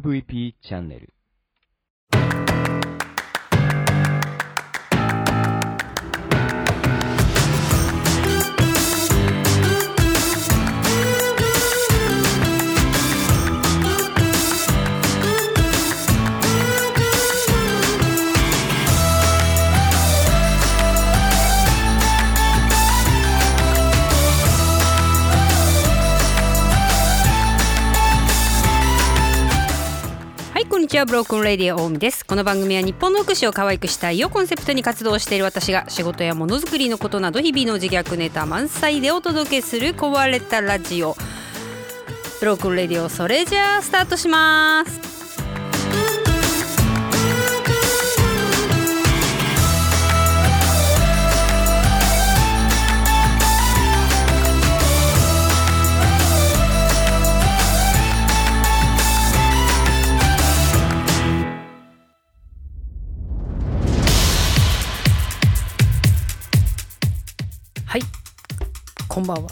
MVP チャンネル。はブロークンレディオ大海です。この番組は日本の福祉を可愛くしたいをコンセプトに活動している私が仕事やものづくりのことなど日々の自虐ネタ満載でお届けする壊れたラジオ。ブロークンレディオそれじゃあスタートします。んばんは。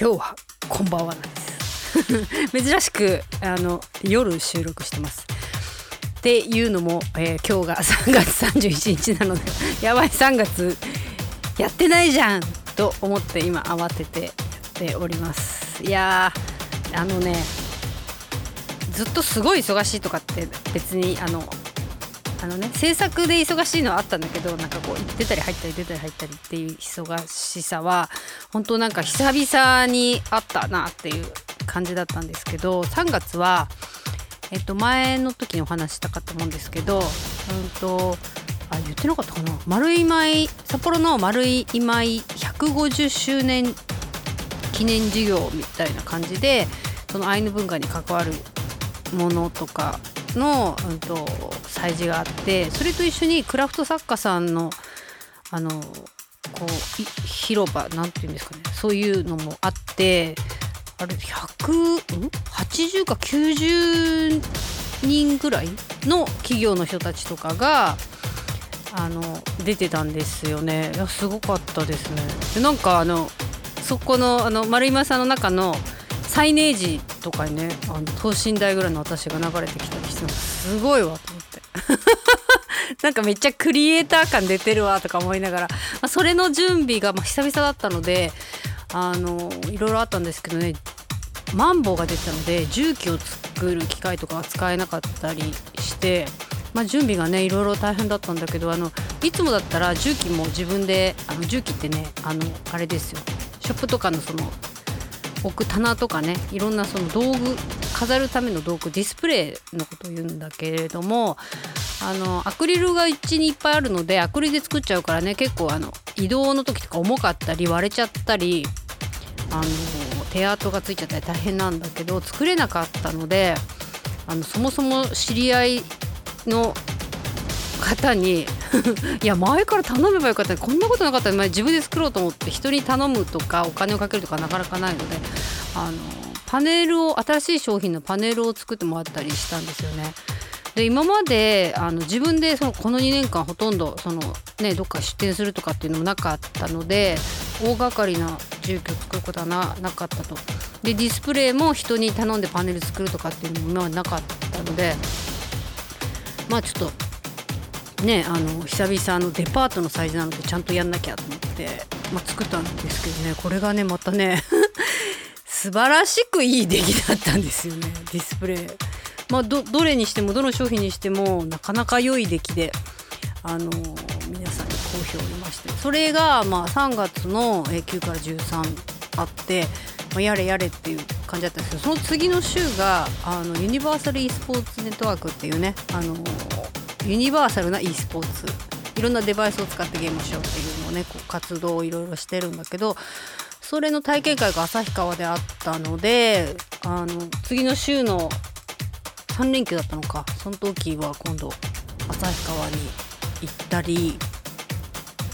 今日はこんばんはなんです。珍しくあの夜収録してます。っていうのも、えー今日が3月31日なのでやばい3月やってないじゃんと思って今慌ててやっております。いやーあのねずっとすごい忙しいとかって別にあのあのね制作で忙しいのはあったんだけどなんかこう出たり入ったり出たり入ったりっていう忙しさは本当なんか久々にあったなっていう感じだったんですけど3月はえっと前の時にお話したかと思うんですけどうんとあ言ってなかったかな。丸い舞札幌の丸い舞150周年記念事業みたいな感じでそのアイヌ文化に関わるものとかの、うん、と催事があってそれと一緒にクラフト作家さんのあのこう広場なんていうんですかねそういうのもあってあれ180か90人ぐらいの企業の人たちとかがあの出てたんですよね。いやすごかったですね。でなんかあのそこのあの丸今さんの中のサイネージとかねあの等身大ぐらいの私が流れてきたりしてすごいわと思って。なんかめっちゃクリエイター感出てるわとか思いながら、まあ、それの準備がまあ久々だったのであのいろいろあったんですけどね。マンボウが出たので重機を作る機械とかは使えなかったりして、まあ、準備がねいろいろ大変だったんだけどあのいつもだったら重機も自分であの重機ってねあのあれですよ。ショップとかのその置く棚とかねいろんなその道具飾るための道具ディスプレイのことを言うんだけれどもあのアクリルがうちにいっぱいあるのでアクリルで作っちゃうからね結構あの移動の時とか重かったり割れちゃったりあの手跡がついちゃったり大変なんだけど作れなかったのであのそもそも知り合いの方に いや前から頼めばよかった。こんなことなかった。ら前自分で作ろうと思って人に頼むとかお金をかけるとかなかなかないのであのパネルを新しい商品のパネルを作ってもらったりしたんですよね。で今まであの自分でそのこの2年間ほとんどその、ね、どっか出店するとかっていうのもなかったので大掛かりな住居を作ることはななかったと。でディスプレイも人に頼んでパネル作るとかっていうのも今までなかったのでまあちょっとねあの久々のデパートのサイズなのでちゃんとやんなきゃと思って、まあ、作ったんですけどねこれがねまたね 素晴らしくいい出来だったんですよねディスプレイ。まあ、どどれにしてもどの商品にしてもなかなか良い出来で、あの皆さんに好評を得ましてそれが、まあ、3月の9から13あって、まあ、やれやれっていう感じだったんですけどその次の週があのユニバーサル e スポーツネットワークっていうね、あのユニバーサルな e スポーツ。いろんなデバイスを使ってゲームしようっていうのをねこう活動をいろいろしてるんだけどそれの体験会が旭川であったのであの次の週の3連休だったのか。その時は今度旭川に行ったり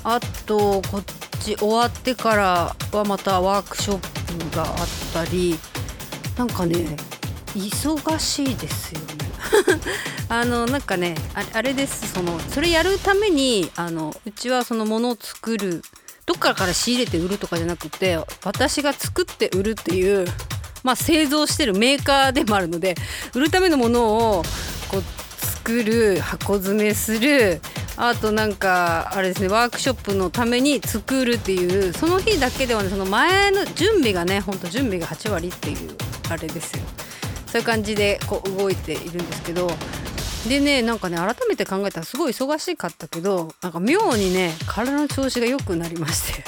あとこっち終わってからはまたワークショップがあったり。なんかね忙しいですよね。あのなんかねあれです。そのそれやるためにあのうちはそのものを作る。どっからから仕入れて売るとかじゃなくて私が作って売るっていうまあ、製造してるメーカーでもあるので売るためのものをこう作る箱詰めするあとなんかあれですねワークショップのために作るっていうその日だけではねその前の準備がねほんと準備が8割っていうあれですよ。そういう感じでこう動いているんですけどでねなんかね改めて考えたらすごい忙しかったけどなんか妙にね体の調子が良くなりまして。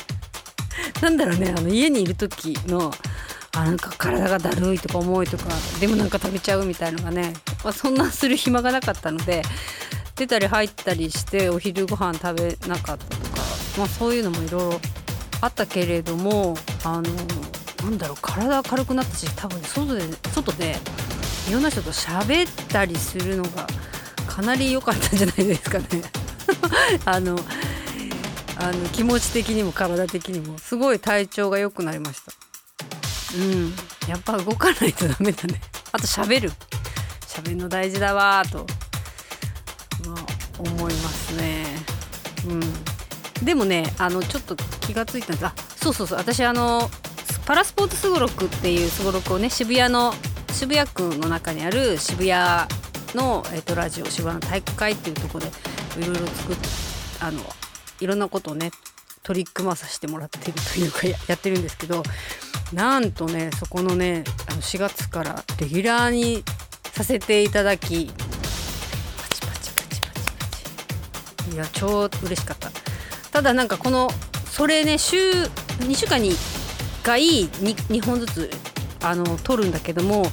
なんだろうねあの家にいる時のあなんか体がだるいとか重いとかでもなんか食べちゃうみたいのがね、まあ、そんなする暇がなかったので出たり入ったりしてお昼ご飯食べなかったとか、まあ、そういうのもいろいろあったけれどもあのなんだろう体軽くなったし多分外で外でいろんな人と喋ったりするのがかなり良かったんじゃないですかね。あのあの気持ち的にも体的にもすごい体調が良くなりました。うん。やっぱ動かないとダメだね。あと喋る。喋るの大事だわと。まあ思いますね。うん。でもねあのちょっと気がついたんです。あそうそうそう。私あのパラスポーツすごろくっていうすごろくをね渋谷の渋谷区の中にある渋谷の、えっと、ラジオ渋谷の体育会っていうとこでいろいろ作っあのいろんなことをね取り組まさせてもらってるというか やってるんですけどなんとねそこのねあの4月からレギュラーにさせていただきパチパチパチパチパチ。いや超嬉しかった。ただなんかこのそれね週2週間に1回 2, 2本ずつあの撮るんだけども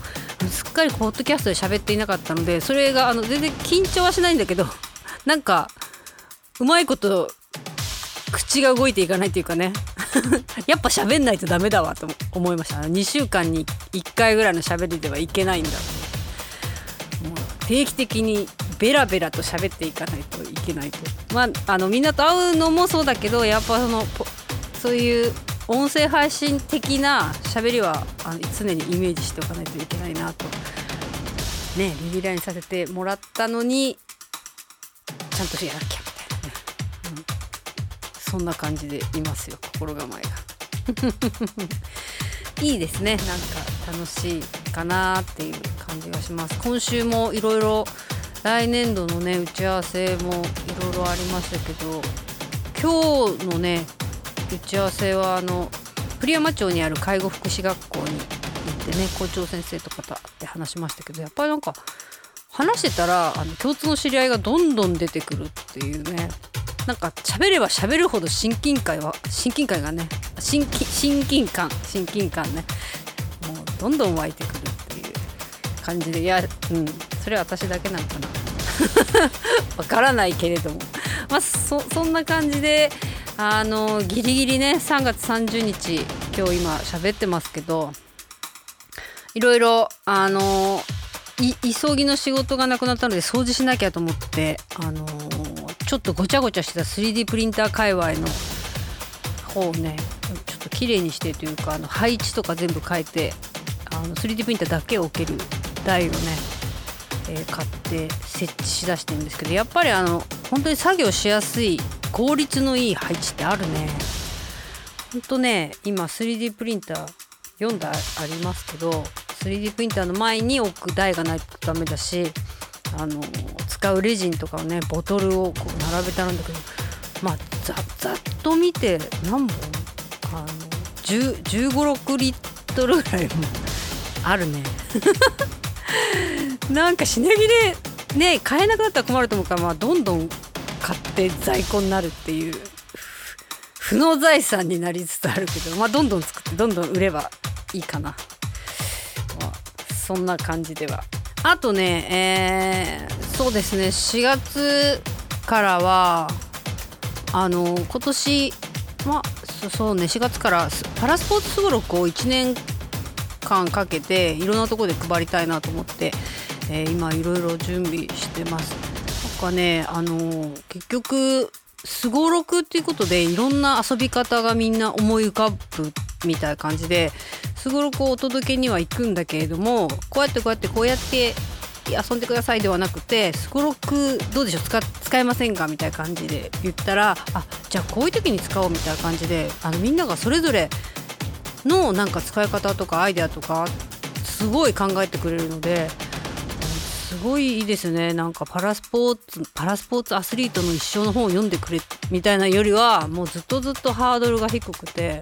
すっかりポッドキャストで喋っていなかったのでそれがあの全然緊張はしないんだけど なんかうまいこと口が動いていかないっていうかね。やっぱ喋んないとダメだわと思いました。2週間に1回ぐらいの喋りではいけないんだ。もう定期的にベラベラと喋っていかないといけないと。まああのみんなと会うのもそうだけどやっぱそのそういう音声配信的な喋りはあの常にイメージしておかないといけないなとねリビラにさせてもらったのにちゃんとやらなきゃみたいな。ね、うん、そんな感じでいますよ心構えが。いいですね。なんか楽しいかなっていう感じがします。今週もいろいろ来年度のね打ち合わせもいろいろありましたけど今日のね打ち合わせはあの栗山町にある介護福祉学校に行ってね校長先生とかと会って話しましたけどやっぱりなんか話してたらあの共通の知り合いがどんどん出てくるっていうねなんか喋れば喋るほど親近感は親近感がね親近親近感親近感ねもうどんどん湧いてくるっていう感じでいやうんそれは私だけなのかな。わからないけれども。まあそそんな感じであのギリギリね3月30日今日今喋ってますけどいろいろあの急ぎの仕事がなくなったので掃除しなきゃと思ってあのちょっとごちゃごちゃしてた 3D プリンター界隈の方をねちょっと綺麗にしてというかあの配置とか全部変えてあの 3D プリンターだけを置ける台をね、えー、買って設置しだしてるんですけどやっぱりあの本当に作業しやすい効率のいい配置ってあるね。ほんとね今 3D プリンター4台ありますけど 3D プリンターの前に置く台がないとダメだしあの使うレジンとかをねボトルをこう並べてあるんだけどまあざざっと見て何本あの1 5 6リットルぐらいもあるね。なんか品切れね買えなくなったら困ると思うから、まあ、どんどんって在庫になるっていう負の財産になりつつあるけど、まあ、どんどん作ってどんどん売ればいいかな、まあ、そんな感じではあとね、えー、そうですね4月からはあの今年まあそうね4月からパラスポーツすごろくを1年間かけていろんなところで配りたいなと思って、えー、今いろいろ準備してます。かねあの結局すごろくっていうことでいろんな遊び方がみんな思い浮かぶみたいな感じですごろくをお届けには行くんだけれどもこうやってこうやってこうやって遊んでくださいではなくてすごろくどうでしょう？使使えませんか？みたいな感じで言ったらあじゃあこういう時に使おうみたいな感じであのみんながそれぞれのなんか使い方とかアイデアとかすごい考えてくれるのですごいいいですね。なんかパラスポーツパラスポーツアスリートの一生の本を読んでくれみたいなよりはもうずっとずっとハードルが低くて。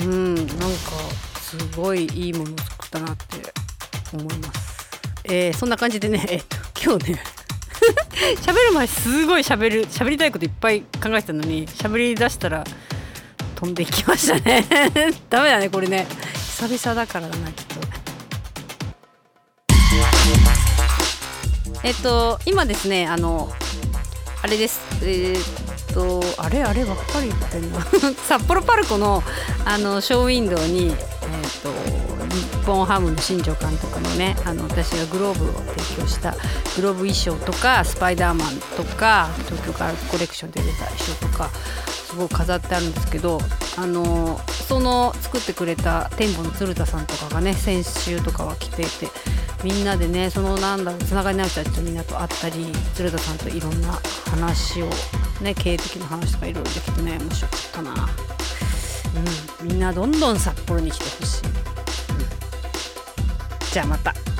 うんなんかすごいいいものを作ったなって思います。えー、そんな感じでね、えっと、今日ね 喋る前すごい喋る喋りたいこといっぱい考えてたのに喋り出したら飛んでいきましたね。ダメだねこれね。久々だからだなきっとえっと今ですねあのあれです。えー、っとあれあればっかり言ってんの 札幌パルコのあのショーウィンドウにえー、っと日本ハムの新庄監督のねあの私がグローブを提供したグローブ衣装とかスパイダーマンとか東京カラーコレクションで出た衣装とかすごい飾ってあるんですけどあのその作ってくれた店舗の鶴田さんとかがね先週とかは来ていてみんなでねそのなんだろうつながりのある人たちとみんなと会ったり鶴田さんといろんな話をね経営的な話とかいろいろできてね面白かったな。うん、みんなどんどん札幌に来てほしい。うんじゃあまた。